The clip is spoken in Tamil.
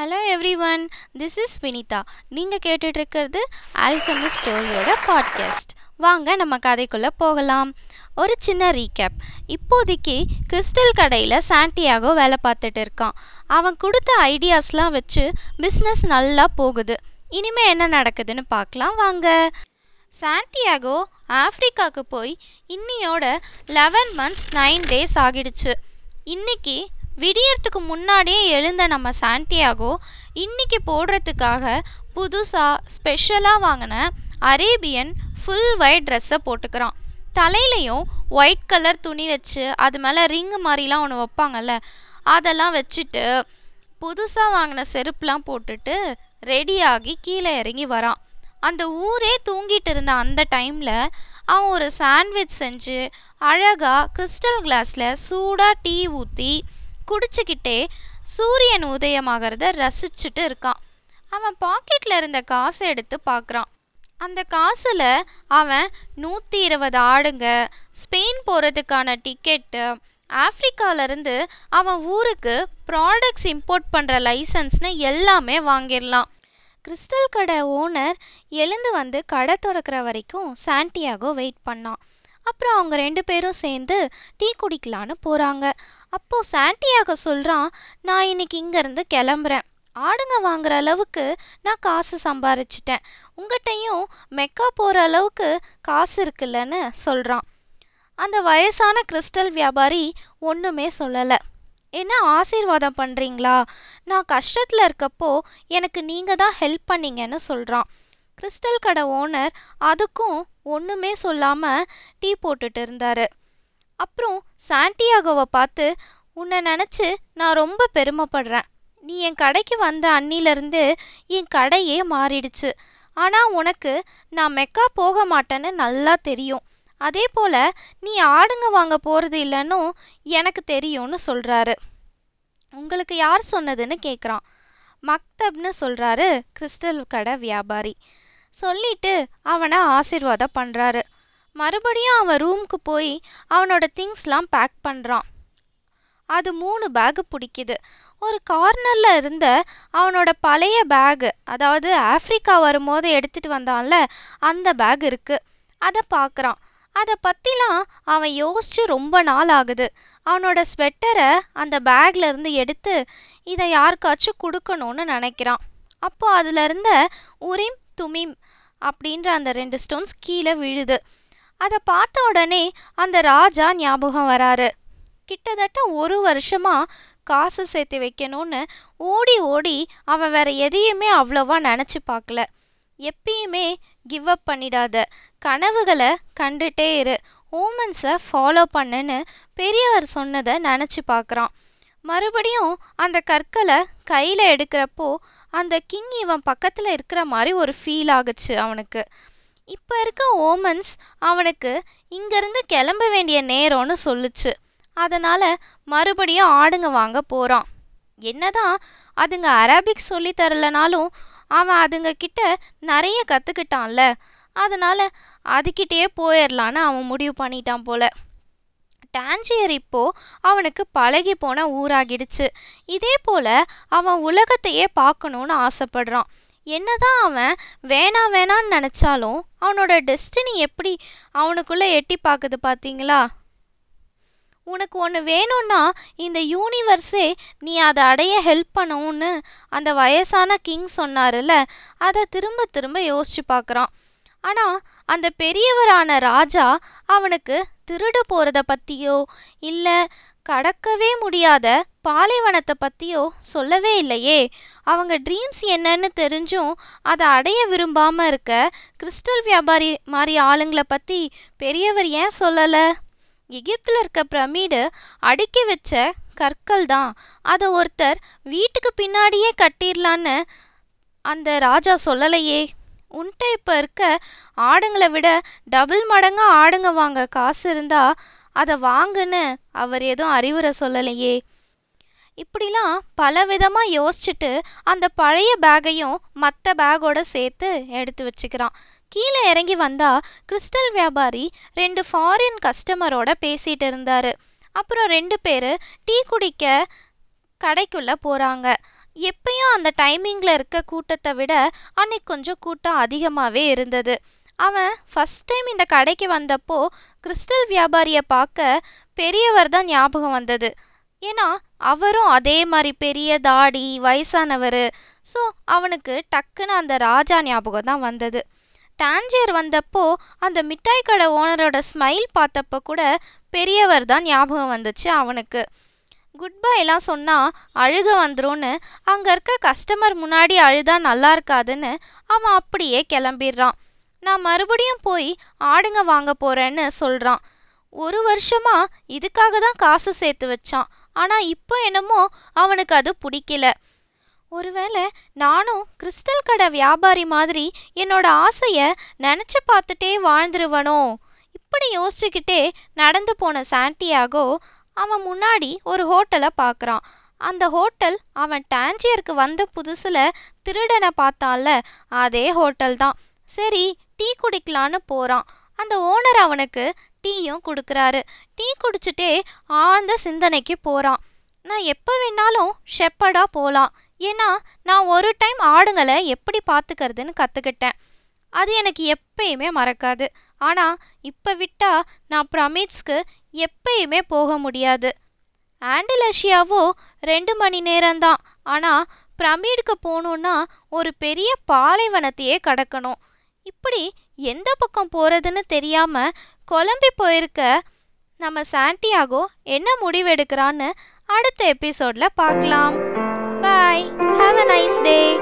Hello everyone this is Vinitha நீங்கள் கேட்டுட்ருக்கிறது ஆல்கமி ஸ்டோரியோட பாட்காஸ்ட் வாங்க நம்ம கதைக்குள்ளே போகலாம். ஒரு சின்ன ரீகேப் இப்போதைக்கு கிறிஸ்டல் கடையில் சாண்டியாகோ வேலை பார்த்துட்டு இருக்கான். அவன் கொடுத்த ஐடியாஸ்லாம் வச்சு பிஸ்னஸ் நல்லா போகுது. இனிமேல் என்ன நடக்குதுன்னு பார்க்கலாம் வாங்க. சாண்டியாகோ ஆஃப்ரிக்காவுக்கு போய் இன்னியோட லெவன் மந்த்ஸ் நைன் டேஸ் ஆகிடுச்சு. இன்னைக்கு விடியறதுக்கு முன்னாடியே எழுந்த நம்ம சாண்டியாகோ இன்னைக்கு போடுறதுக்காக புதுசாக ஸ்பெஷலாக வாங்கின அரேபியன் ஃபுல் ஒயிட் ட்ரெஸ்ஸை போட்டுக்கிறான். தலையிலையும் ஒயிட் கலர் துணி வச்சு அது மேலே ரிங்கு மாதிரிலாம் ஒன்று வைப்பாங்கல்ல அதெல்லாம் வச்சுட்டு புதுசாக வாங்கின செருப்புலாம் போட்டுட்டு ரெடியாகி கீழே இறங்கி வரான். அந்த ஊரே தூங்கிட்டு இருந்த அந்த டைமில் அவன் ஒரு சாண்ட்விச் செஞ்சு அழகாக கிறிஸ்டல் கிளாஸில் சூடாக டீ ஊற்றி குடிச்சுக்கிட்டே சூரியன் உதயமாகிறத ரசிச்சுட்டு இருக்கான். அவன் பாக்கெட்டில் இருந்த காசை எடுத்து பார்க்குறான் அந்த காசில் அவன் நூற்றி இருபது ஆடுங்க ஸ்பெயின் போகிறதுக்கான டிக்கெட்டு ஆஃப்ரிக்காவிலேருந்து அவன் ஊருக்கு ப்ராடக்ட்ஸ் இம்போர்ட் பண்ணுற லைசன்ஸ்னு எல்லாமே வாங்கிடலாம். கிறிஸ்டல் கடை ஓனர் எழுந்து வந்து கடை திறக்கிற வரைக்கும் சாண்டியாகோ வெயிட் பண்ணான். அப்புறம் அவங்க ரெண்டு பேரும் சேர்ந்து டீ குடிக்கலான்னு போகிறாங்க அப்போது சாண்டியாக சொல்கிறான் நான் இன்னைக்கு இங்கேருந்து கிளம்புறேன். ஆடுங்க வாங்குற அளவுக்கு நான் காசு சம்பாரிச்சிட்டேன். உங்கள்கிட்டையும் மெக்கா போகிற அளவுக்கு காசு இருக்குல்லன்னு சொல்கிறான் அந்த வயசான கிறிஸ்டல் வியாபாரி ஒன்றுமே சொல்லலை. என்ன ஆசீர்வாதம் பண்ணுறீங்களா நான் கஷ்டத்தில் இருக்கப்போ எனக்கு நீங்கள் தான் ஹெல்ப் பண்ணீங்கன்னு சொல்கிறான் கிறிஸ்டல் கடை ஓனர் அதுக்கும் ஒன்றுமே சொல்லாமல் டீ போட்டுட்டு இருந்தார். அப்புறம் சாண்டியாகோவை பார்த்து உன்னை நினச்சி நான் ரொம்ப பெருமைப்படுறேன். நீ என் கடைக்கு வந்த அன்னிலேருந்து என் கடையே மாறிடுச்சு. ஆனால் உனக்கு நான் மெக்கா போக மாட்டேன்னு நல்லா தெரியும். அதே போல் நீ ஆடுங்க வாங்க போகிறது இல்லைன்னு எனக்கு தெரியும்னு சொல்கிறாரு உங்களுக்கு யார் சொன்னதுன்னு கேட்குறான் மக்தப்னு சொல்கிறாரு கிறிஸ்டல் கடை வியாபாரி. சொல்லிட்டு அவனை ஆசிர்வாதம் பண்ணுறாரு மறுபடியும் அவன் ரூமுக்கு போய் அவனோட திங்ஸ்லாம் பேக் பண்ணுறான் அது மூணு பேகு பிடிக்குது. ஒரு கார்னரில் இருந்த அவனோட பழைய பேகு அதாவது ஆஃப்ரிக்கா வரும்போது எடுத்துகிட்டு வந்தான்ல அந்த பேக் இருக்குது அதை பார்க்குறான். அதை பற்றிலாம் அவன் யோசித்து ரொம்ப நாள் ஆகுது. அவனோட ஸ்வெட்டரை அந்த பேக்லேருந்து எடுத்து இதை யாருக்காச்சும் கொடுக்கணும்னு நினைக்கிறான். அப்போ அதில் இருந்த உரிம் துமிம் அப்படின்ற அந்த ரெண்டு ஸ்டோன்ஸ் கீழே விழுது. அதை பார்த்த உடனே அந்த ராஜா ஞாபகம் வராரு. கிட்டத்தட்ட ஒரு வருஷமாக காசு சேர்த்து வைக்கணும்னு ஓடி ஓடி அவன் வேற எதையுமே அவ்வளோவா நினச்சி பார்க்கல. எப்பயுமே கிவ் அப் பண்ணிடாத. கனவுகளை கண்டுட்டே இரு. ஓமன்ஸை ஃபாலோ பண்ணுன்னு பெரியவர் சொன்னதை நினச்சி பார்க்குறான். மறுபடியும் அந்த கற்களை கையில் எடுக்கிறப்போ அந்த கிங் இவன் பக்கத்தில் இருக்கிற மாதிரி ஒரு ஃபீல் ஆகுச்சு அவனுக்கு. இப்போ இருக்க ஓமன்ஸ் அவனுக்கு இங்கேருந்து கிளம்ப வேண்டிய நேரம்னு சொல்லுச்சு. அதனால் மறுபடியும் ஆடுங்க வாங்க போகிறான் என்னதான் அதுங்க அரபிக் சொல்லி தரலனாலும் அவன் அதுங்க கிட்ட நிறைய கற்றுக்கிட்டான்ல அதனால் அதுக்கிட்டேயே போயிடலான்னு அவன் முடிவு பண்ணிட்டான் போல. டான்ஜியர் இப்போ அவனுக்கு பழகி போன ஊராகிடுச்சு. இதே போல் அவன் உலகத்தையே பார்க்கணுன்னு ஆசைப்படுறான். என்னதான் அவன் வேணா வேணான்னு நினச்சாலும் அவனோட டெஸ்டினி எப்படி அவனுக்குள்ளே எட்டி பார்க்குது பார்த்தீங்களா உனக்கு ஒன்று வேணும்னா இந்த யூனிவர்ஸே நீ அதை அடைய ஹெல்ப் பண்ணணும்னு அந்த வயசான கிங் சொன்னார்ல அதை திரும்ப திரும்ப யோசிச்சு பார்க்குறான். ஆனால் அந்த பெரியவரான ராஜா அவனுக்கு திருடு போகிறத பற்றியோ இல்லை கடக்கவே முடியாத பாலைவனத்தை பற்றியோ சொல்லவே இல்லையே. அவங்க ட்ரீம்ஸ் என்னன்னு தெரிஞ்சும் அதை அடைய விரும்பாமல் இருக்க கிறிஸ்டல் வியாபாரி மாதிரி ஆளுங்களை பற்றி பெரியவர் ஏன் சொல்லலை? எகிப்தில் இருக்க பிரமிடு அடுக்கி வச்ச கற்கள் தான். அதை ஒருத்தர் வீட்டுக்கு பின்னாடியே கட்டிடலான்னு அந்த ராஜா சொல்லலையே. உன்கிட்ட இப்போ இருக்க ஆடுங்களை விட டபுள் மடங்காக ஆடுங்க வாங்க. காசு இருந்தால் அதை வாங்குன்னு அவர் எதுவும் அறிவுரை சொல்லலையே. இப்படிலாம் பல விதமாக யோசிச்சுட்டு அந்த பழைய பேக்கையும் மற்ற பேக்கோட சேர்த்து எடுத்து வச்சுக்கிறான். கீழே இறங்கி வந்தால் கிறிஸ்டல் வியாபாரி ரெண்டு ஃபாரின் கஸ்டமரோட பேசிகிட்டு இருந்தார். அப்புறம் ரெண்டு பேர் டீ குடிக்க கடைக்குள்ளே போகிறாங்க எப்பயும் அந்த டைமிங்கில் இருக்க கூட்டத்தை விட அன்னைக்கு கொஞ்சம் கூட்டம் அதிகமாகவே இருந்தது. அவன் ஃபஸ்ட் டைம் இந்த கடைக்கு வந்தப்போ கிறிஸ்டல் வியாபாரியை பார்க்க பெரியவர் தான் ஞாபகம் வந்தது. ஏன்னா அவரும் அதே மாதிரி பெரிய தாடி வயசானவர். ஸோ அவனுக்கு டக்குன்னு அந்த ராஜா ஞாபகம் தான் வந்தது. டான்ஜியர் வந்தப்போ அந்த மிட்டாய் கடை ஓனரோட ஸ்மைல் பார்த்தப்ப கூட பெரியவர் தான் ஞாபகம் வந்துச்சு அவனுக்கு. குட் பைலாம் சொன்னால் அழுக வந்துரும்னு அங்கே இருக்க கஸ்டமர் முன்னாடி அழுதா நல்லா இருக்காதுன்னு அவன் அப்படியே கிளம்பிடுறான். நான் மறுபடியும் போய் ஆடுங்க வாங்க போகிறேன்னு சொல்கிறான் ஒரு வருஷமாக இதுக்காக தான் காசு சேர்த்து வச்சான். ஆனால் இப்போ என்னமோ அவனுக்கு அது பிடிக்கல. ஒருவேளை நானும் கிறிஸ்டல் கடை வியாபாரி மாதிரி என்னோட ஆசையை நினச்சி பார்த்துட்டே வாழ்ந்துருவனோ? இப்படி யோசிச்சுக்கிட்டே நடந்து போன சாண்டியாகோ அவன் முன்னாடி ஒரு ஹோட்டலை பார்க்குறான். அந்த ஹோட்டல் அவன் டான்ஜியருக்கு வந்த புதுசில் திருடனை பார்த்தான்ல அதே ஹோட்டல் தான். சரி டீ குடிக்கலான்னு போகிறான் அந்த ஓனர் அவனுக்கு டீயும் கொடுக்குறாரு. டீ குடிச்சிட்டே ஆழ்ந்த சிந்தனைக்கு போகிறான் நான் எப்போ வேணாலும் ஷெப்பர்டாக போகலாம் ஏன்னா நான் ஒரு டைம் ஆடுங்களை எப்படி பார்த்துக்கிறதுன்னு கற்றுக்கிட்டேன் அது எனக்கு எப்பயுமே மறக்காது. ஆனால் இப்போ விட்டால் நான் பிரமிட்ஸ்க்கு எப்பயுமே போக முடியாது. ஆண்டலஷியாவோ ரெண்டு மணி நேரம்தான். ஆனால் பிரமிடுக்கு போகணுன்னா ஒரு பெரிய பாலைவனத்தையே கடக்கணும். இப்படி எந்த பக்கம் போகிறதுன்னு தெரியாமல் குழம்பி போயிருக்க நம்ம சாண்டியாகோ என்ன முடிவெடுக்கிறான்னு அடுத்த எபிசோடில் பார்க்கலாம். பாய். Have a nice day